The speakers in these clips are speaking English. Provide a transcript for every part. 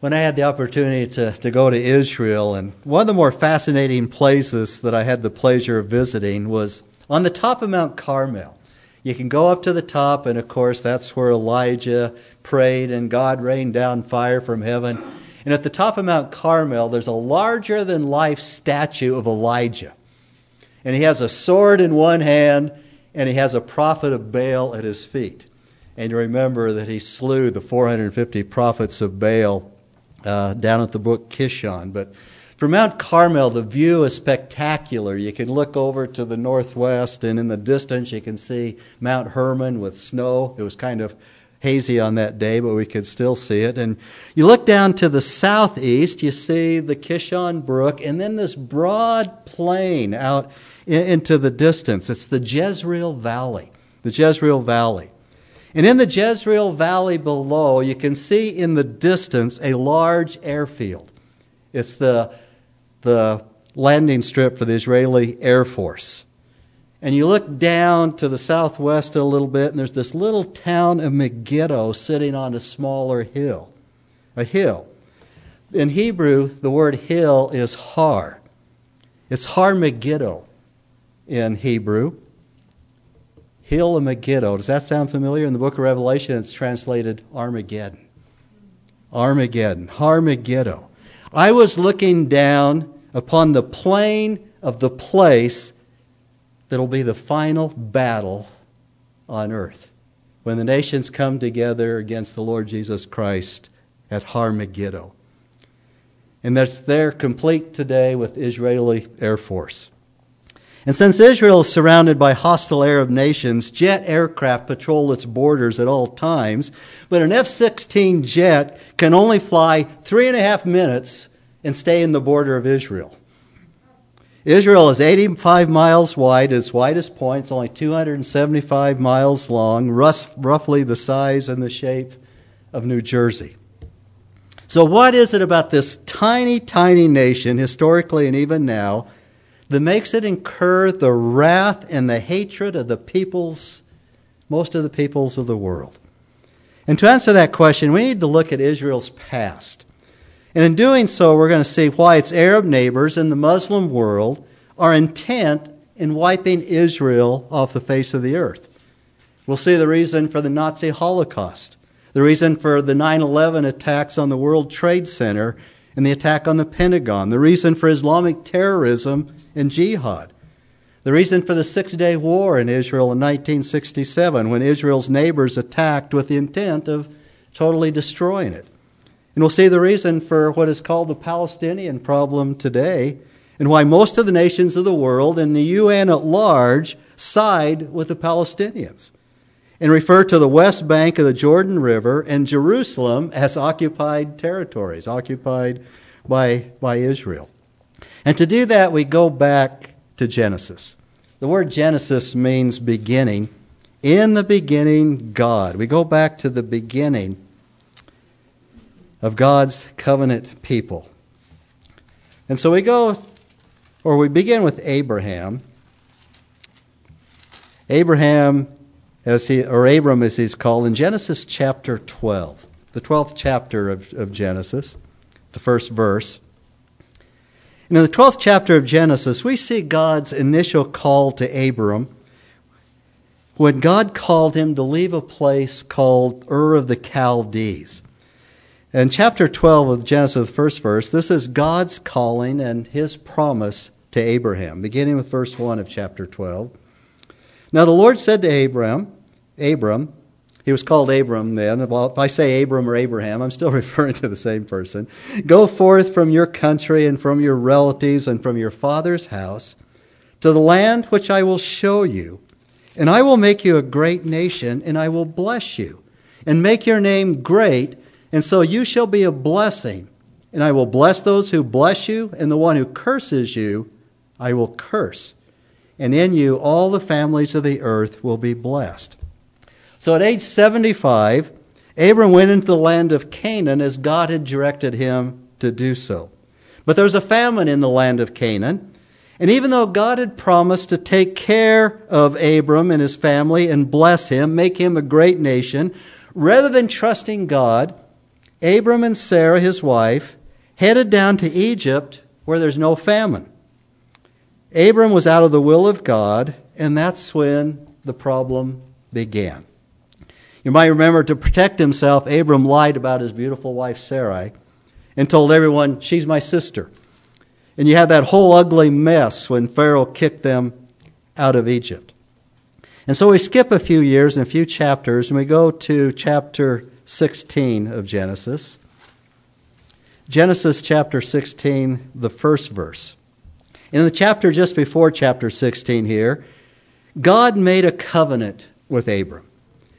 when I had the opportunity to, to go to Israel, and one of the more fascinating places that I had the pleasure of visiting was on the top of Mount Carmel. You can go up to the top, and of course, that's where Elijah prayed and God rained down fire from heaven. And at the top of Mount Carmel, there's a larger than life statue of Elijah. And he has a sword in one hand, and he has a prophet of Baal at his feet. And you remember that he slew the 450 prophets of Baal uh, down at the brook Kishon. But from Mount Carmel, the view is spectacular. You can look over to the northwest, and in the distance, you can see Mount Hermon with snow. It was kind of hazy on that day, but we could still see it. And you look down to the southeast, you see the Kishon Brook, and then this broad plain out into the distance. It's the Jezreel Valley. The Jezreel Valley. And in the Jezreel Valley below, you can see in the distance a large airfield. It's the, the landing strip for the Israeli Air Force. And you look down to the southwest a little bit, and there's this little town of Megiddo sitting on a smaller hill. A hill. In Hebrew, the word hill is har. It's har Megiddo in Hebrew. Hill of Megiddo. Does that sound familiar? In the book of Revelation, it's translated Armageddon. Armageddon. Har Megiddo. I was looking down upon the plain of the place that'll be the final battle on earth when the nations come together against the Lord Jesus Christ at Har Megiddo. And that's there complete today with Israeli Air Force. And since Israel is surrounded by hostile Arab nations, jet aircraft patrol its borders at all times, but an F 16 jet can only fly three and a half minutes and stay in the border of Israel. Israel is 85 miles wide, its widest point is only 275 miles long, roughly the size and the shape of New Jersey. So, what is it about this tiny, tiny nation, historically and even now, that makes it incur the wrath and the hatred of the peoples, most of the peoples of the world? And to answer that question, we need to look at Israel's past. And in doing so, we're going to see why its Arab neighbors in the Muslim world are intent in wiping Israel off the face of the earth. We'll see the reason for the Nazi Holocaust, the reason for the 9 11 attacks on the World Trade Center and the attack on the Pentagon, the reason for Islamic terrorism and jihad, the reason for the Six Day War in Israel in 1967 when Israel's neighbors attacked with the intent of totally destroying it. And we'll see the reason for what is called the Palestinian problem today and why most of the nations of the world and the UN at large side with the Palestinians and refer to the west bank of the Jordan River and Jerusalem as occupied territories, occupied by, by Israel. And to do that, we go back to Genesis. The word Genesis means beginning. In the beginning, God. We go back to the beginning of God's covenant people. And so we go, or we begin with Abraham. Abraham, as he, or Abram as he's called, in Genesis chapter 12, the 12th chapter of, of Genesis, the first verse. And in the 12th chapter of Genesis, we see God's initial call to Abram when God called him to leave a place called Ur of the Chaldees. In chapter 12 of Genesis, the first verse, this is God's calling and his promise to Abraham, beginning with verse 1 of chapter 12. Now the Lord said to Abram, Abram, he was called Abram then. Well, if I say Abram or Abraham, I'm still referring to the same person. Go forth from your country and from your relatives and from your father's house to the land which I will show you. And I will make you a great nation, and I will bless you, and make your name great and so you shall be a blessing. And I will bless those who bless you, and the one who curses you, I will curse. And in you all the families of the earth will be blessed. So at age 75, Abram went into the land of Canaan as God had directed him to do so. But there was a famine in the land of Canaan. And even though God had promised to take care of Abram and his family and bless him, make him a great nation, rather than trusting God, Abram and Sarah, his wife, headed down to Egypt where there's no famine. Abram was out of the will of God, and that's when the problem began. You might remember to protect himself, Abram lied about his beautiful wife Sarai and told everyone, She's my sister. And you had that whole ugly mess when Pharaoh kicked them out of Egypt. And so we skip a few years and a few chapters, and we go to chapter 16 of Genesis. Genesis chapter 16, the first verse. In the chapter just before chapter 16 here, God made a covenant with Abram.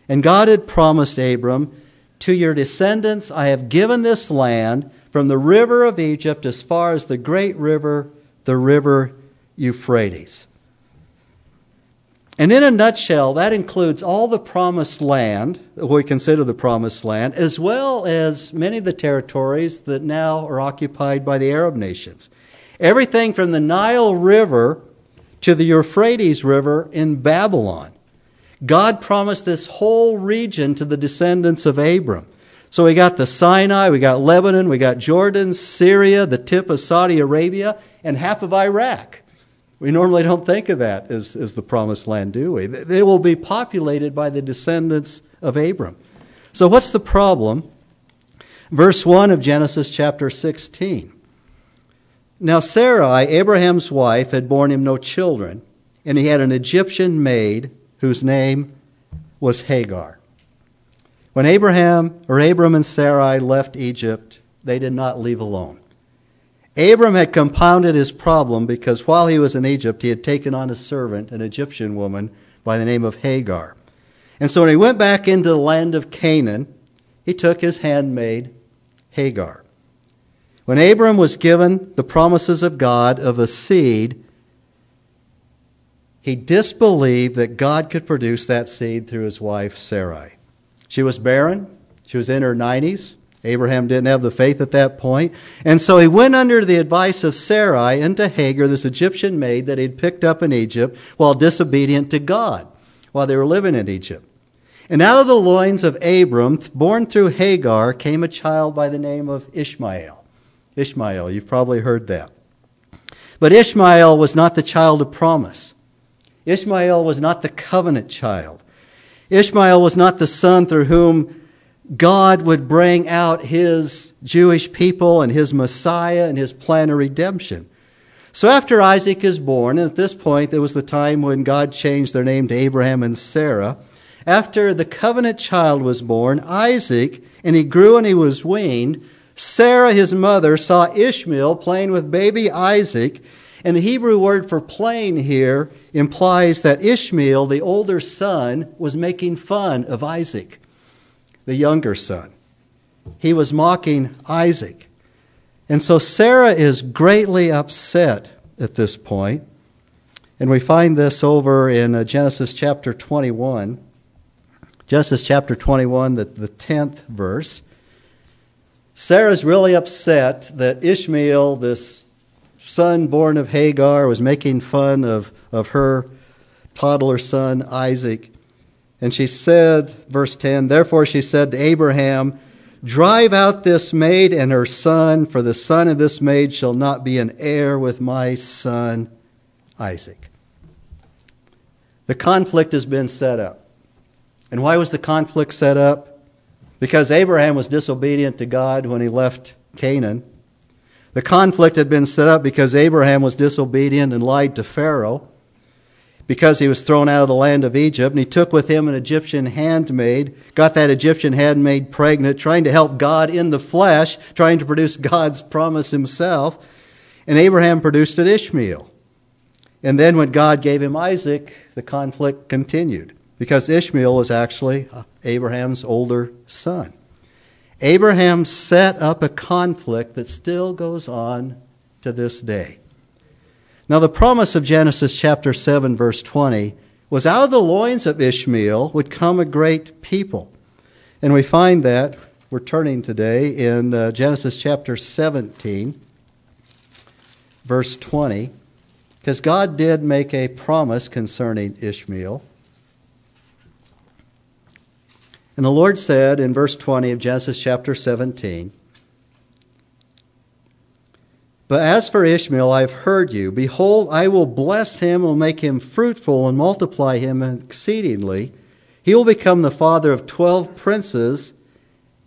And God had promised Abram, To your descendants I have given this land from the river of Egypt as far as the great river, the river Euphrates. And in a nutshell, that includes all the promised land, what we consider the promised land, as well as many of the territories that now are occupied by the Arab nations. Everything from the Nile River to the Euphrates River in Babylon. God promised this whole region to the descendants of Abram. So we got the Sinai, we got Lebanon, we got Jordan, Syria, the tip of Saudi Arabia, and half of Iraq. We normally don't think of that as, as the promised land, do we? They will be populated by the descendants of Abram. So, what's the problem? Verse 1 of Genesis chapter 16. Now, Sarai, Abraham's wife, had borne him no children, and he had an Egyptian maid whose name was Hagar. When Abraham or Abram and Sarai left Egypt, they did not leave alone. Abram had compounded his problem because while he was in Egypt, he had taken on a servant, an Egyptian woman by the name of Hagar. And so when he went back into the land of Canaan, he took his handmaid, Hagar. When Abram was given the promises of God of a seed, he disbelieved that God could produce that seed through his wife, Sarai. She was barren, she was in her 90s. Abraham didn't have the faith at that point. And so he went under the advice of Sarai into Hagar, this Egyptian maid that he'd picked up in Egypt while disobedient to God while they were living in Egypt. And out of the loins of Abram, born through Hagar, came a child by the name of Ishmael. Ishmael, you've probably heard that. But Ishmael was not the child of promise. Ishmael was not the covenant child. Ishmael was not the son through whom God would bring out his Jewish people and his Messiah and his plan of redemption. So after Isaac is born, and at this point there was the time when God changed their name to Abraham and Sarah, after the covenant child was born, Isaac, and he grew and he was weaned, Sarah, his mother, saw Ishmael playing with baby Isaac, and the Hebrew word for playing here implies that Ishmael, the older son, was making fun of Isaac the younger son. He was mocking Isaac. And so Sarah is greatly upset at this point. And we find this over in uh, Genesis chapter 21. Genesis chapter 21, the, the 10th verse. Sarah's really upset that Ishmael, this son born of Hagar, was making fun of, of her toddler son Isaac. And she said, verse 10, Therefore she said to Abraham, Drive out this maid and her son, for the son of this maid shall not be an heir with my son Isaac. The conflict has been set up. And why was the conflict set up? Because Abraham was disobedient to God when he left Canaan. The conflict had been set up because Abraham was disobedient and lied to Pharaoh because he was thrown out of the land of Egypt. And he took with him an Egyptian handmaid, got that Egyptian handmaid pregnant, trying to help God in the flesh, trying to produce God's promise himself. And Abraham produced an Ishmael. And then when God gave him Isaac, the conflict continued because Ishmael was actually Abraham's older son. Abraham set up a conflict that still goes on to this day. Now, the promise of Genesis chapter 7, verse 20, was out of the loins of Ishmael would come a great people. And we find that, we're turning today, in uh, Genesis chapter 17, verse 20, because God did make a promise concerning Ishmael. And the Lord said in verse 20 of Genesis chapter 17, But as for Ishmael, I have heard you. Behold, I will bless him, will make him fruitful, and multiply him exceedingly. He will become the father of twelve princes,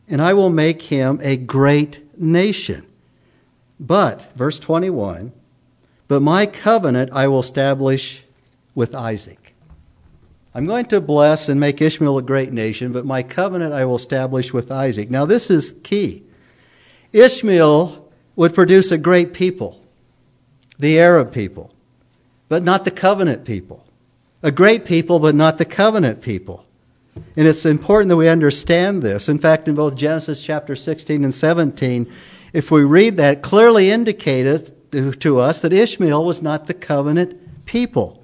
and I will make him a great nation. But, verse 21, but my covenant I will establish with Isaac. I'm going to bless and make Ishmael a great nation, but my covenant I will establish with Isaac. Now, this is key. Ishmael would produce a great people, the Arab people, but not the covenant people. A great people, but not the covenant people. And it's important that we understand this. In fact, in both Genesis chapter 16 and 17, if we read that, clearly indicated to us that Ishmael was not the covenant people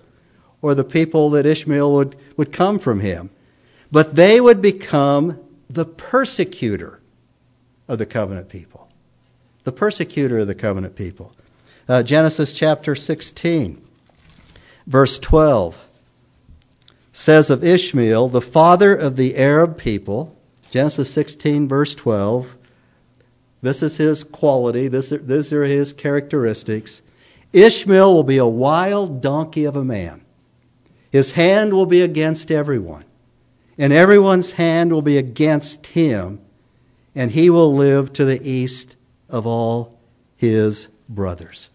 or the people that Ishmael would, would come from him. But they would become the persecutor of the covenant people. The persecutor of the covenant people. Uh, Genesis chapter 16, verse 12 says of Ishmael, the father of the Arab people. Genesis 16, verse 12. This is his quality, this, these are his characteristics. Ishmael will be a wild donkey of a man his hand will be against everyone, and everyone's hand will be against him, and he will live to the east of all his brothers.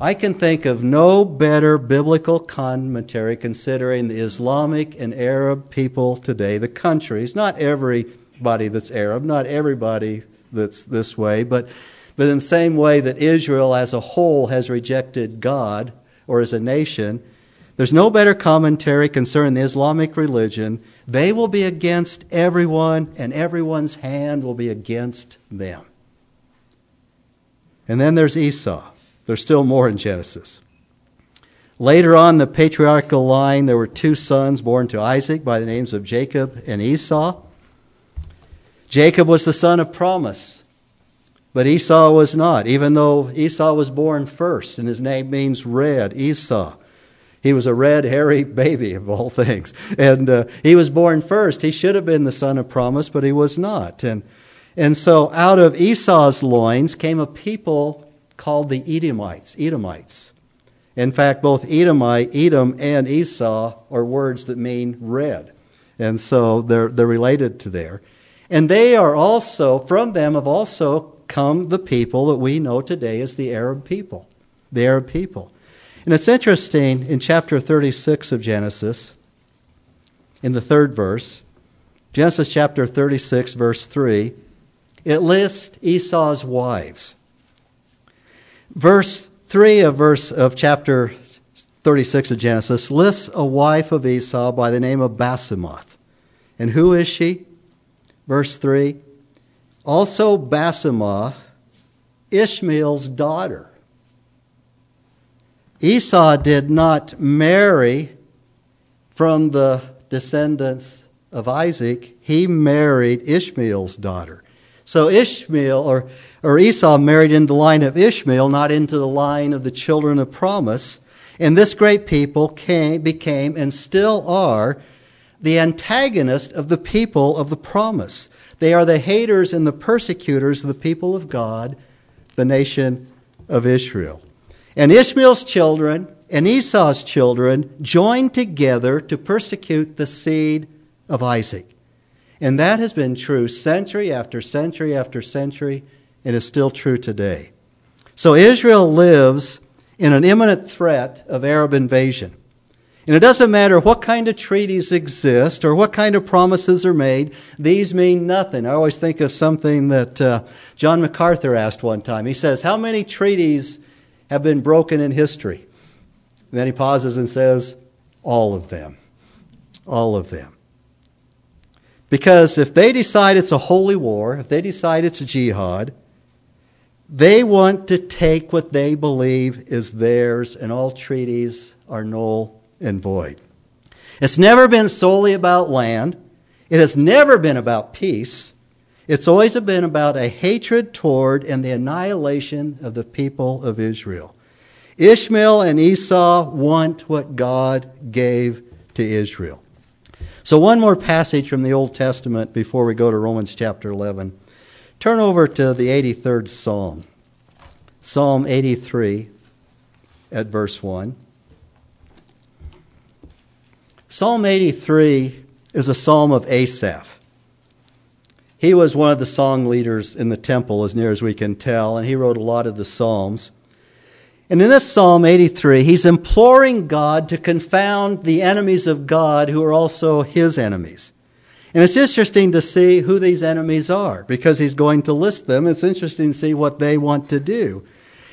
I can think of no better biblical commentary considering the Islamic and Arab people today, the countries, not everybody that's Arab, not everybody that's this way, but, but in the same way that Israel as a whole has rejected God or as a nation, there's no better commentary concerning the Islamic religion. They will be against everyone, and everyone's hand will be against them. And then there's Esau. There's still more in Genesis. Later on, the patriarchal line, there were two sons born to Isaac by the names of Jacob and Esau. Jacob was the son of promise, but Esau was not, even though Esau was born first, and his name means red, Esau. He was a red, hairy baby of all things. And uh, he was born first. He should have been the son of promise, but he was not. And, and so out of Esau's loins came a people called the Edomites. Edomites. In fact, both Edomite, Edom, and Esau are words that mean red. And so they're, they're related to there. And they are also, from them have also come the people that we know today as the Arab people. The Arab people. And it's interesting in chapter 36 of Genesis, in the third verse, Genesis chapter 36, verse 3, it lists Esau's wives. Verse 3 of verse of chapter 36 of Genesis lists a wife of Esau by the name of Basemath. And who is she? Verse 3 Also Basemath, Ishmael's daughter. Esau did not marry from the descendants of Isaac, he married Ishmael's daughter. So Ishmael or, or Esau married into the line of Ishmael, not into the line of the children of promise. And this great people came, became and still are the antagonist of the people of the promise. They are the haters and the persecutors of the people of God, the nation of Israel. And Ishmael's children and Esau's children joined together to persecute the seed of Isaac. And that has been true century after century after century, and is still true today. So Israel lives in an imminent threat of Arab invasion. And it doesn't matter what kind of treaties exist or what kind of promises are made, these mean nothing. I always think of something that uh, John MacArthur asked one time. He says, How many treaties have been broken in history. And then he pauses and says, All of them. All of them. Because if they decide it's a holy war, if they decide it's a jihad, they want to take what they believe is theirs, and all treaties are null and void. It's never been solely about land. It has never been about peace. It's always been about a hatred toward and the annihilation of the people of Israel. Ishmael and Esau want what God gave to Israel. So, one more passage from the Old Testament before we go to Romans chapter 11. Turn over to the 83rd Psalm, Psalm 83 at verse 1. Psalm 83 is a psalm of Asaph. He was one of the song leaders in the temple, as near as we can tell, and he wrote a lot of the Psalms. And in this Psalm 83, he's imploring God to confound the enemies of God who are also his enemies. And it's interesting to see who these enemies are because he's going to list them. It's interesting to see what they want to do.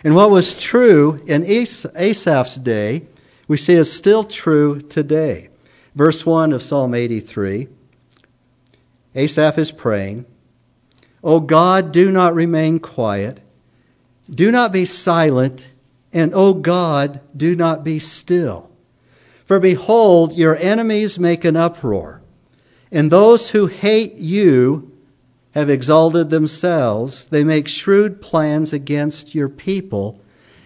And what was true in Asaph's day, we see is still true today. Verse 1 of Psalm 83 Asaph is praying, O God, do not remain quiet, do not be silent, and O God, do not be still. For behold, your enemies make an uproar, and those who hate you have exalted themselves. They make shrewd plans against your people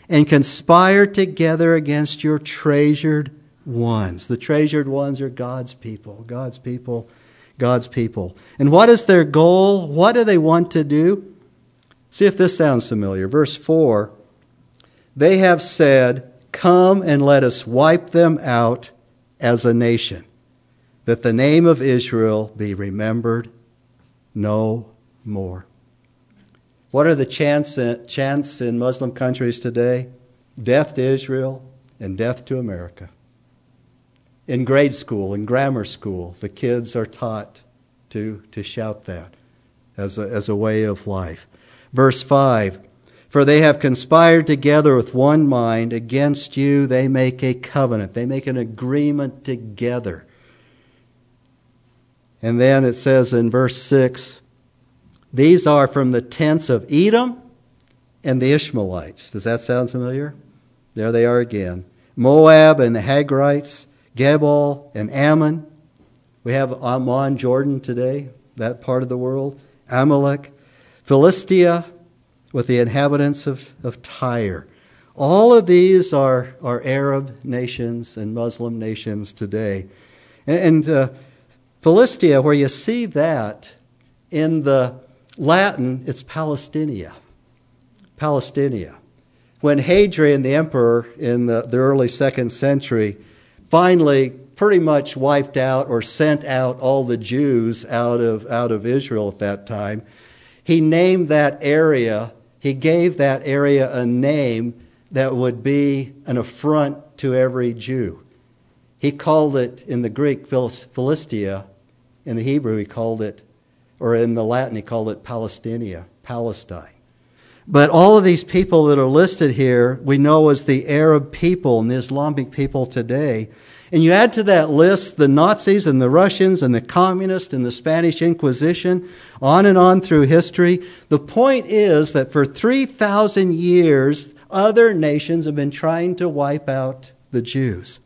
and conspire together against your treasured ones. The treasured ones are God's people. God's people. God's people. And what is their goal? What do they want to do? See if this sounds familiar. Verse 4 They have said, Come and let us wipe them out as a nation, that the name of Israel be remembered no more. What are the chants, in Muslim countries today? Death to Israel and death to America. In grade school, in grammar school, the kids are taught to, to shout that as a, as a way of life. Verse 5 For they have conspired together with one mind against you, they make a covenant, they make an agreement together. And then it says in verse 6 These are from the tents of Edom and the Ishmaelites. Does that sound familiar? There they are again. Moab and the Hagrites, Gebal and Ammon. We have Amman, Jordan today, that part of the world. Amalek, Philistia, with the inhabitants of, of Tyre. All of these are, are Arab nations and Muslim nations today. And, and uh, Philistia, where you see that in the Latin, it's Palestinia. Palestinia. When Hadrian, the emperor in the, the early second century, finally pretty much wiped out or sent out all the Jews out of, out of Israel at that time, he named that area, he gave that area a name that would be an affront to every Jew. He called it in the Greek Philistia. In the Hebrew, he called it, or in the Latin, he called it Palestinia, Palestine. But all of these people that are listed here, we know as the Arab people and the Islamic people today. And you add to that list the Nazis and the Russians and the communists and the Spanish Inquisition, on and on through history. The point is that for 3,000 years, other nations have been trying to wipe out the Jews.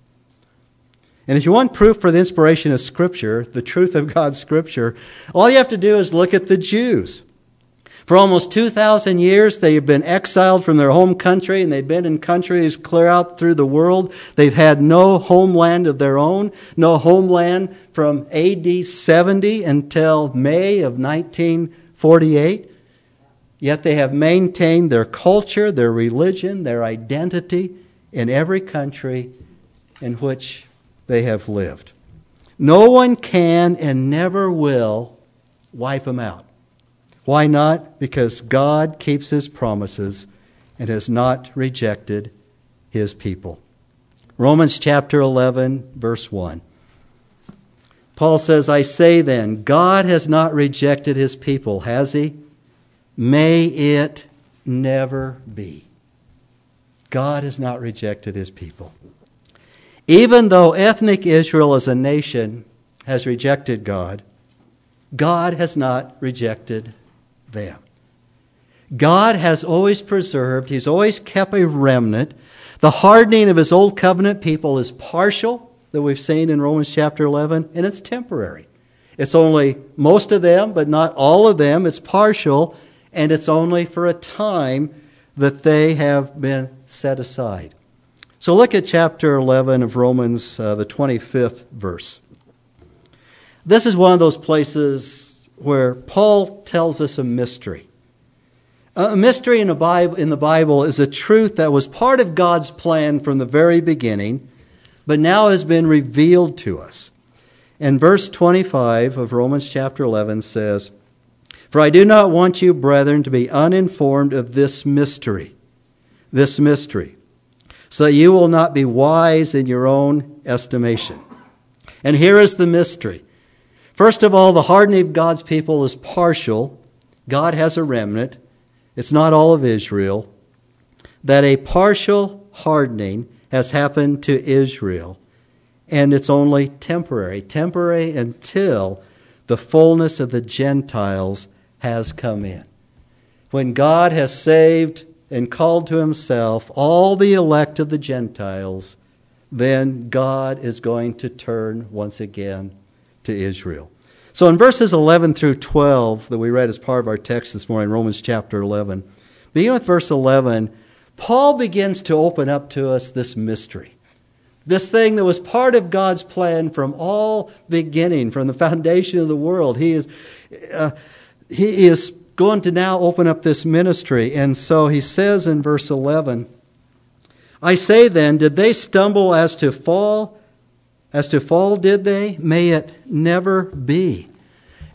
And if you want proof for the inspiration of Scripture, the truth of God's Scripture, all you have to do is look at the Jews. For almost 2,000 years, they've been exiled from their home country and they've been in countries clear out through the world. They've had no homeland of their own, no homeland from AD 70 until May of 1948. Yet they have maintained their culture, their religion, their identity in every country in which they have lived. No one can and never will wipe them out. Why not? Because God keeps his promises and has not rejected his people. Romans chapter 11, verse 1. Paul says, I say then, God has not rejected his people, has he? May it never be. God has not rejected his people. Even though ethnic Israel as a nation has rejected God, God has not rejected them. God has always preserved, He's always kept a remnant. The hardening of His old covenant people is partial, that we've seen in Romans chapter 11, and it's temporary. It's only most of them, but not all of them. It's partial, and it's only for a time that they have been set aside. So look at chapter 11 of Romans, uh, the 25th verse. This is one of those places where Paul tells us a mystery. A mystery in, Bible, in the Bible is a truth that was part of God's plan from the very beginning, but now has been revealed to us. And verse 25 of Romans chapter 11 says, For I do not want you, brethren, to be uninformed of this mystery, this mystery, so that you will not be wise in your own estimation. And here is the mystery. First of all, the hardening of God's people is partial. God has a remnant. It's not all of Israel. That a partial hardening has happened to Israel, and it's only temporary. Temporary until the fullness of the Gentiles has come in. When God has saved and called to himself all the elect of the Gentiles, then God is going to turn once again to Israel. So in verses 11 through 12 that we read as part of our text this morning, Romans chapter 11, beginning with verse 11, Paul begins to open up to us this mystery. This thing that was part of God's plan from all beginning, from the foundation of the world. He is, uh, he is going to now open up this ministry. And so he says in verse 11, I say then, did they stumble as to fall? As to fall, did they? May it never be.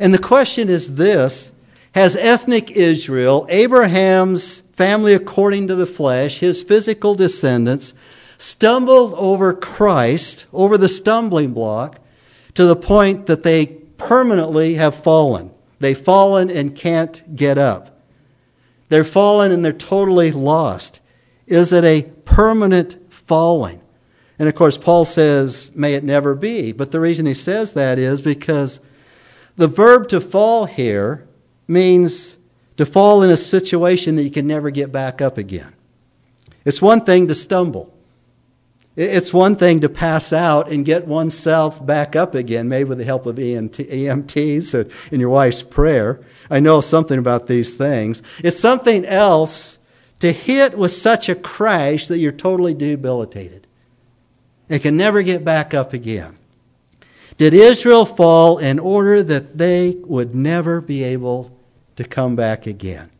And the question is this Has ethnic Israel, Abraham's family according to the flesh, his physical descendants, stumbled over Christ, over the stumbling block, to the point that they permanently have fallen? They've fallen and can't get up. They're fallen and they're totally lost. Is it a permanent falling? And of course, Paul says, may it never be. But the reason he says that is because the verb to fall here means to fall in a situation that you can never get back up again. It's one thing to stumble. It's one thing to pass out and get oneself back up again, maybe with the help of EMTs in your wife's prayer. I know something about these things. It's something else to hit with such a crash that you're totally debilitated. It can never get back up again. Did Israel fall in order that they would never be able to come back again?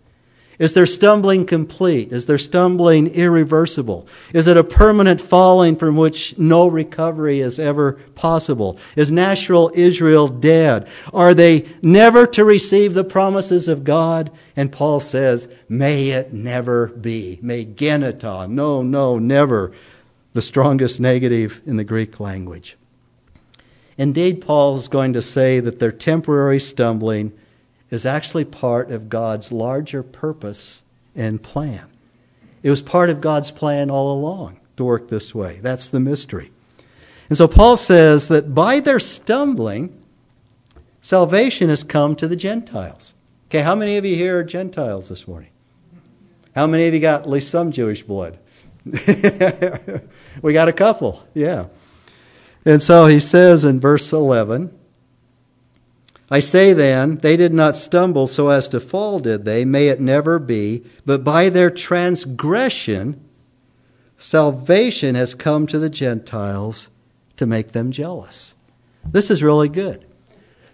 Is their stumbling complete? Is their stumbling irreversible? Is it a permanent falling from which no recovery is ever possible? Is natural Israel dead? Are they never to receive the promises of God? And Paul says, may it never be. May genoito. No, no, never the strongest negative in the Greek language. Indeed, Paul is going to say that their temporary stumbling is actually part of God's larger purpose and plan. It was part of God's plan all along to work this way. That's the mystery. And so Paul says that by their stumbling, salvation has come to the Gentiles. Okay, how many of you here are Gentiles this morning? How many of you got at least some Jewish blood? we got a couple, yeah. And so he says in verse 11, I say then, they did not stumble so as to fall, did they? May it never be. But by their transgression, salvation has come to the Gentiles to make them jealous. This is really good.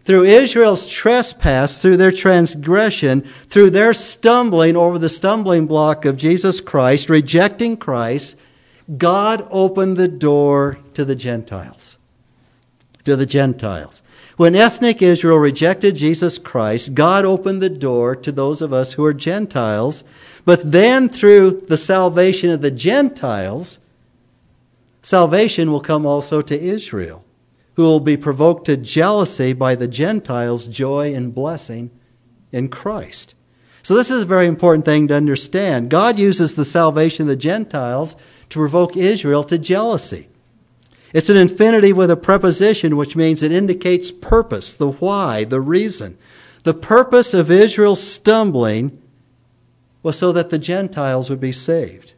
Through Israel's trespass, through their transgression, through their stumbling over the stumbling block of Jesus Christ, rejecting Christ, God opened the door to the Gentiles. To the Gentiles. When ethnic Israel rejected Jesus Christ, God opened the door to those of us who are Gentiles. But then, through the salvation of the Gentiles, salvation will come also to Israel, who will be provoked to jealousy by the Gentiles' joy and blessing in Christ. So, this is a very important thing to understand. God uses the salvation of the Gentiles to provoke Israel to jealousy. It's an infinitive with a preposition, which means it indicates purpose, the why, the reason. The purpose of Israel's stumbling was so that the Gentiles would be saved.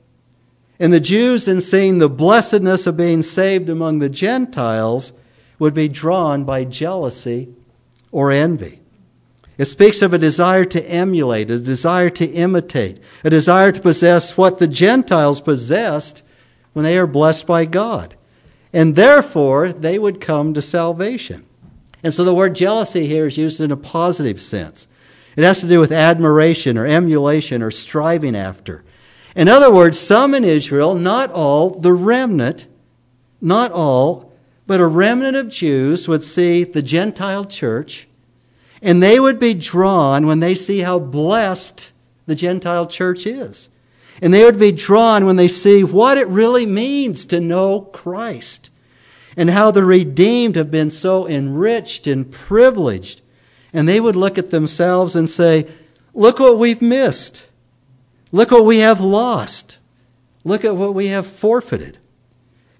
And the Jews, in seeing the blessedness of being saved among the Gentiles, would be drawn by jealousy or envy. It speaks of a desire to emulate, a desire to imitate, a desire to possess what the Gentiles possessed when they are blessed by God. And therefore, they would come to salvation. And so the word jealousy here is used in a positive sense. It has to do with admiration or emulation or striving after. In other words, some in Israel, not all, the remnant, not all, but a remnant of Jews would see the Gentile church, and they would be drawn when they see how blessed the Gentile church is. And they would be drawn when they see what it really means to know Christ and how the redeemed have been so enriched and privileged. And they would look at themselves and say, Look what we've missed. Look what we have lost. Look at what we have forfeited.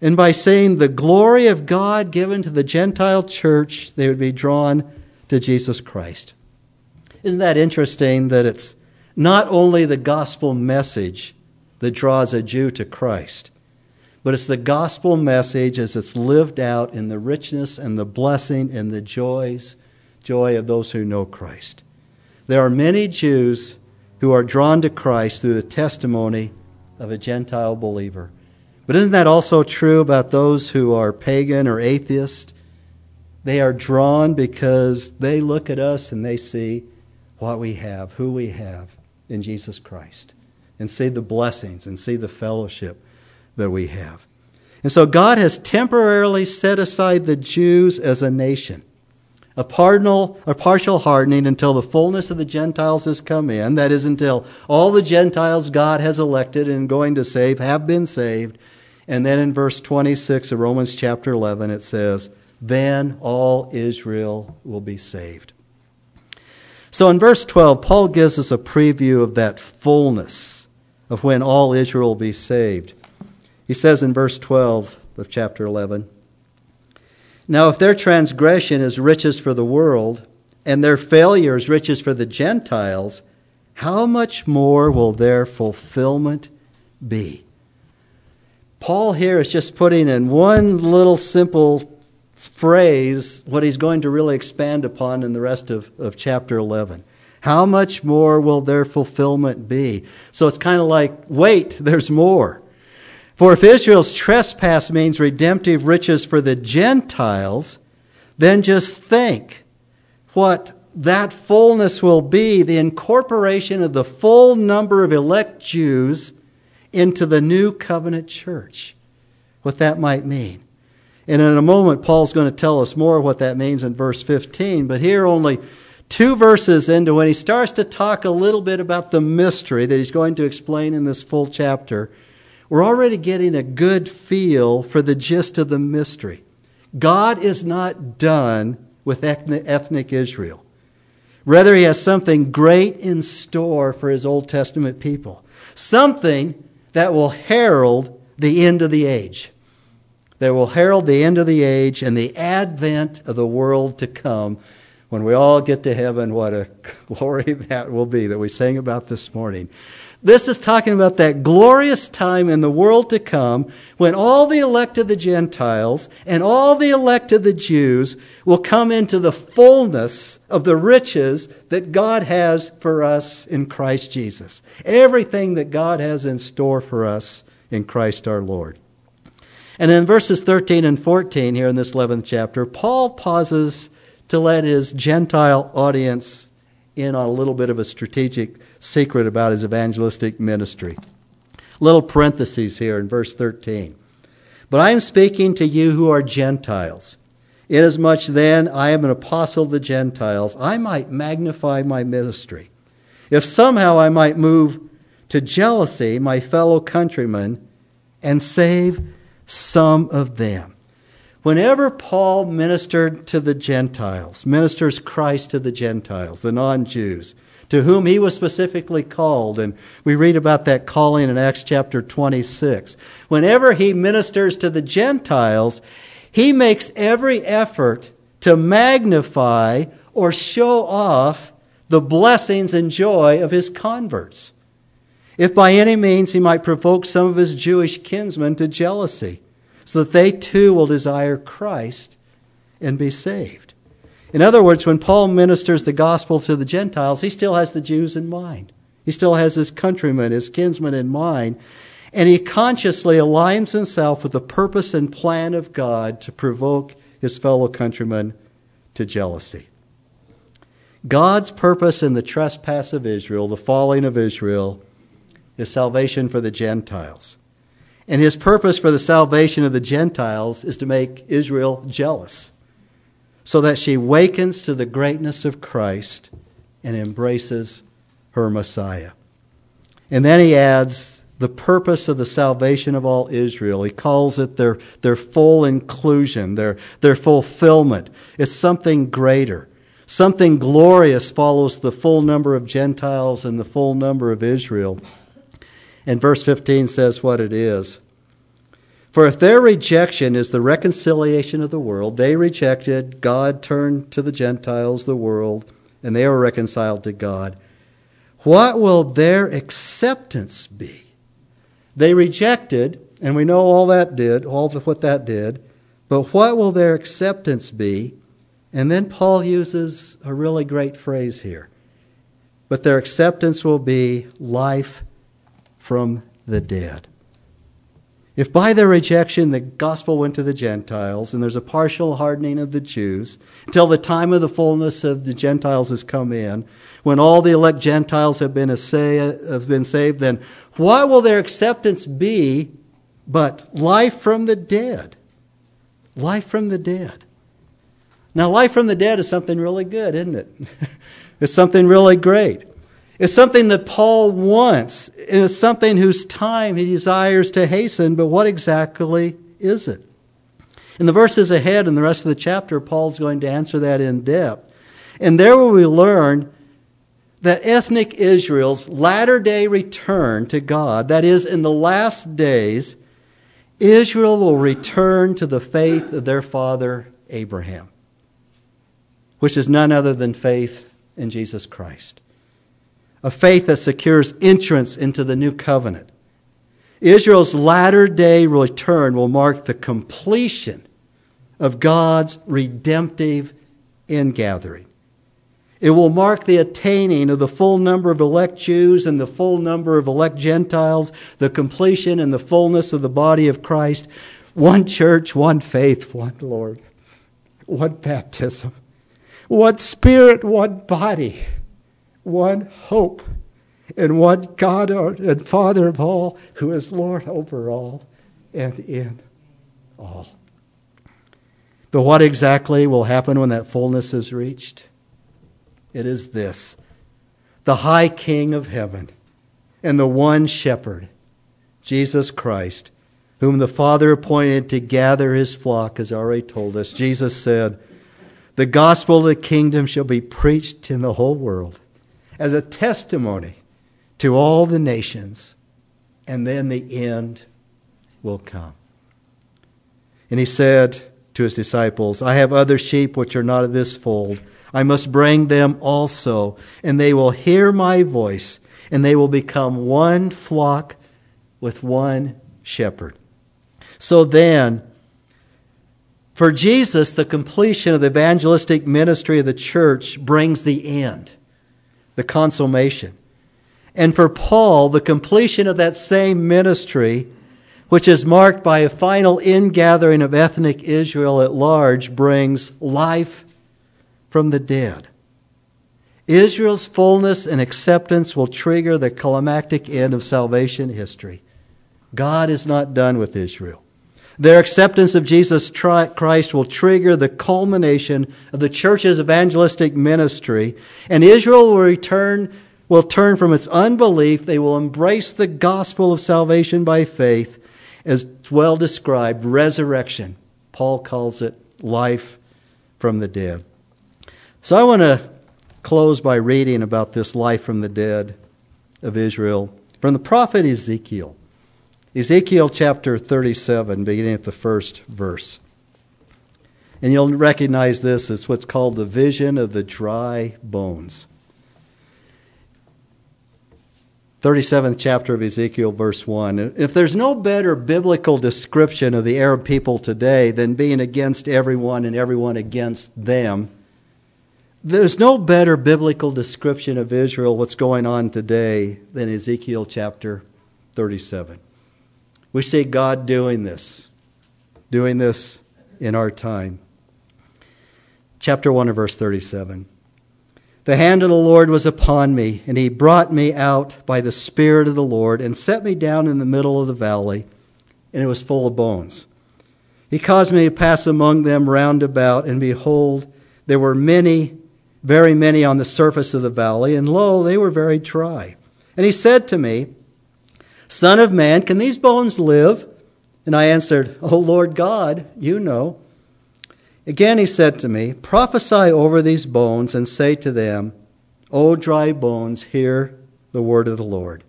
And by saying the glory of God given to the Gentile church, they would be drawn to Jesus Christ. Isn't that interesting that it's not only the gospel message that draws a Jew to Christ, but it's the gospel message as it's lived out in the richness and the blessing and the joys, joy of those who know Christ. There are many Jews who are drawn to Christ through the testimony of a Gentile believer. But isn't that also true about those who are pagan or atheist? They are drawn because they look at us and they see what we have, who we have in Jesus Christ, and see the blessings and see the fellowship that we have. And so God has temporarily set aside the Jews as a nation a partial, a partial hardening until the fullness of the Gentiles has come in. That is, until all the Gentiles God has elected and going to save have been saved. And then in verse 26 of Romans chapter 11, it says, Then all Israel will be saved. So in verse 12, Paul gives us a preview of that fullness of when all Israel will be saved. He says in verse 12 of chapter 11, now, if their transgression is riches for the world, and their failure is riches for the Gentiles, how much more will their fulfillment be? Paul here is just putting in one little simple phrase what he's going to really expand upon in the rest of, of chapter 11. How much more will their fulfillment be? So it's kind of like, wait, there's more. For if Israel's trespass means redemptive riches for the Gentiles, then just think what that fullness will be the incorporation of the full number of elect Jews into the new covenant church. What that might mean. And in a moment, Paul's going to tell us more what that means in verse 15. But here, only two verses into when he starts to talk a little bit about the mystery that he's going to explain in this full chapter we're already getting a good feel for the gist of the mystery. God is not done with ethnic Israel. Rather, He has something great in store for His Old Testament people. Something that will herald the end of the age. That will herald the end of the age and the advent of the world to come when we all get to heaven. What a glory that will be that we sang about this morning. This is talking about that glorious time in the world to come when all the elect of the Gentiles and all the elect of the Jews will come into the fullness of the riches that God has for us in Christ Jesus. Everything that God has in store for us in Christ our Lord. And in verses 13 and 14 here in this 11th chapter, Paul pauses to let his Gentile audience in on a little bit of a strategic secret about his evangelistic ministry. Little parentheses here in verse 13. But I am speaking to you who are Gentiles. Inasmuch then I am an apostle of the Gentiles, I might magnify my ministry. If somehow I might move to jealousy my fellow countrymen and save some of them. Whenever Paul ministered to the Gentiles, ministers Christ to the Gentiles, the non Jews, to whom he was specifically called, and we read about that calling in Acts chapter 26. Whenever he ministers to the Gentiles, he makes every effort to magnify or show off the blessings and joy of his converts. If by any means he might provoke some of his Jewish kinsmen to jealousy so that they too will desire Christ and be saved. In other words, when Paul ministers the gospel to the Gentiles, he still has the Jews in mind. He still has his countrymen, his kinsmen in mind, and he consciously aligns himself with the purpose and plan of God to provoke his fellow countrymen to jealousy. God's purpose in the trespass of Israel, the falling of Israel, is salvation for the Gentiles. And his purpose for the salvation of the Gentiles is to make Israel jealous, so that she wakens to the greatness of Christ and embraces her Messiah. And then he adds the purpose of the salvation of all Israel. He calls it their, their full inclusion, their, their fulfillment. It's something greater. Something glorious follows the full number of Gentiles and the full number of Israel. And verse 15 says what it is. For if their rejection is the reconciliation of the world, they rejected, God turned to the Gentiles, the world, and they were reconciled to God. What will their acceptance be? They rejected, and we know all that did, all of what that did, but what will their acceptance be? And then Paul uses a really great phrase here. But their acceptance will be life from the dead. If by their rejection the gospel went to the Gentiles, and there's a partial hardening of the Jews, until the time of the fullness of the Gentiles has come in, when all the elect Gentiles have been, have been saved, then what will their acceptance be but life from the dead? Life from the dead. Now, life from the dead is something really good, isn't it? it's something really great. It's something that Paul wants. It's something whose time he desires to hasten, but what exactly is it? In the verses ahead and the rest of the chapter, Paul's going to answer that in depth. And there will we learn that ethnic Israel's latter day return to God, that is, in the last days, Israel will return to the faith of their father Abraham, which is none other than faith in Jesus Christ a faith that secures entrance into the new covenant. Israel's latter day return will mark the completion of God's redemptive ingathering. It will mark the attaining of the full number of elect Jews and the full number of elect Gentiles, the completion and the fullness of the body of Christ. One church, one faith, one Lord, one baptism, one spirit, one body one hope in one God and Father of all, who is Lord over all and in all. But what exactly will happen when that fullness is reached? It is this the high King of heaven and the one shepherd, Jesus Christ, whom the Father appointed to gather his flock, has already told us. Jesus said, The gospel of the kingdom shall be preached in the whole world as a testimony to all the nations, and then the end will come. And he said to his disciples, I have other sheep which are not of this fold. I must bring them also, and they will hear my voice, and they will become one flock with one shepherd. So then, for Jesus, the completion of the evangelistic ministry of the church brings the end the consummation. And for Paul, the completion of that same ministry, which is marked by a final ingathering of ethnic Israel at large, brings life from the dead. Israel's fullness and acceptance will trigger the climactic end of salvation history. God is not done with Israel. Their acceptance of Jesus Christ will trigger the culmination of the church's evangelistic ministry, and Israel will return will turn from its unbelief. They will embrace the gospel of salvation by faith, as well described, resurrection. Paul calls it life from the dead. So I want to close by reading about this life from the dead of Israel from the prophet Ezekiel. Ezekiel chapter 37, beginning at the first verse. And you'll recognize this as what's called the vision of the dry bones. 37th chapter of Ezekiel, verse 1. If there's no better biblical description of the Arab people today than being against everyone and everyone against them, there's no better biblical description of Israel, what's going on today, than Ezekiel chapter 37. We see God doing this, doing this in our time. chapter 1 and verse 37. The hand of the Lord was upon me, and he brought me out by the Spirit of the Lord and set me down in the middle of the valley, and it was full of bones. He caused me to pass among them round about, and behold, there were many, very many on the surface of the valley, and lo, they were very dry. And he said to me, Son of man, can these bones live? And I answered, O Lord God, you know. Again he said to me, Prophesy over these bones and say to them, O dry bones, hear the word of the Lord.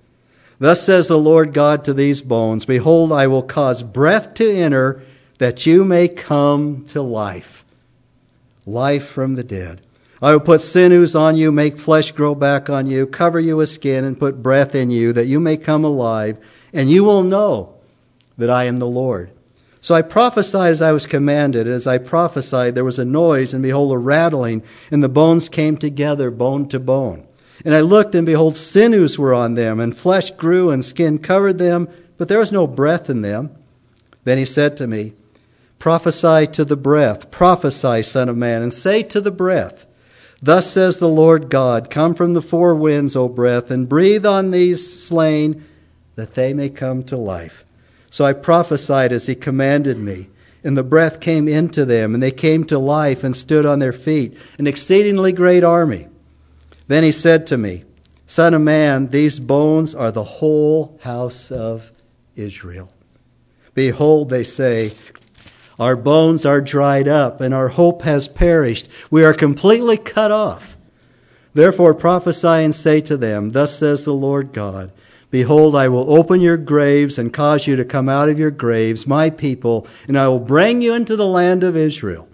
Thus says the Lord God to these bones Behold, I will cause breath to enter, that you may come to life. Life from the dead. I will put sinews on you, make flesh grow back on you, cover you with skin, and put breath in you, that you may come alive, and you will know that I am the Lord. So I prophesied as I was commanded. And as I prophesied, there was a noise, and behold, a rattling, and the bones came together, bone to bone. And I looked, and behold, sinews were on them, and flesh grew, and skin covered them, but there was no breath in them. Then he said to me, Prophesy to the breath, prophesy, Son of Man, and say to the breath, Thus says the Lord God, Come from the four winds, O breath, and breathe on these slain, that they may come to life. So I prophesied as he commanded me. And the breath came into them, and they came to life and stood on their feet, an exceedingly great army. Then he said to me, Son of man, these bones are the whole house of Israel. Behold, they say, Our bones are dried up, and our hope has perished. We are completely cut off. Therefore prophesy and say to them, Thus says the Lord God. Behold, I will open your graves and cause you to come out of your graves, my people, and I will bring you into the land of Israel.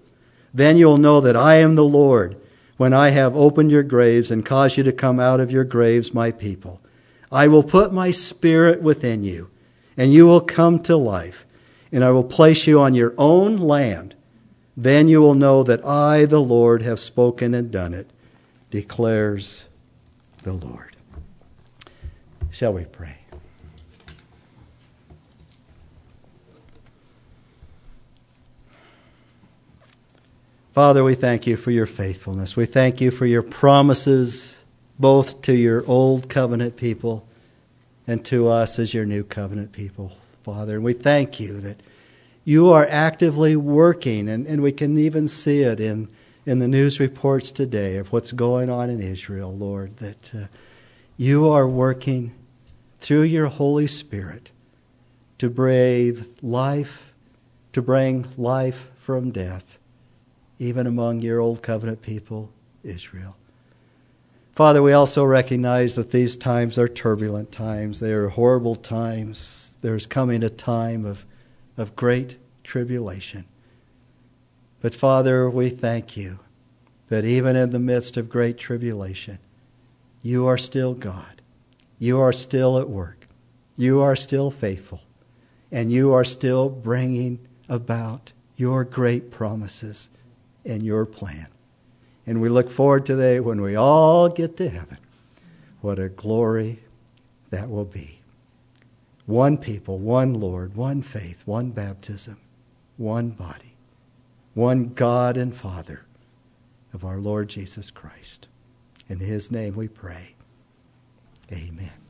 Then you will know that I am the Lord, when I have opened your graves and caused you to come out of your graves, my people. I will put my spirit within you, and you will come to life, and I will place you on your own land. Then you will know that I, the Lord, have spoken and done it, declares the Lord. Shall we pray? Father, we thank you for your faithfulness. We thank you for your promises, both to your old covenant people and to us as your new covenant people, Father. And we thank you that you are actively working, and, and we can even see it in, in the news reports today of what's going on in Israel, Lord, that uh, you are working through your Holy Spirit to brave life, to bring life from death, even among your old covenant people, Israel. Father, we also recognize that these times are turbulent times. They are horrible times. There's coming a time of, of great tribulation. But Father, we thank you that even in the midst of great tribulation, you are still God. You are still at work. You are still faithful. And you are still bringing about your great promises and your plan. And we look forward to the day when we all get to heaven. What a glory that will be. One people, one Lord, one faith, one baptism, one body, one God and Father of our Lord Jesus Christ. In his name we pray. Amen.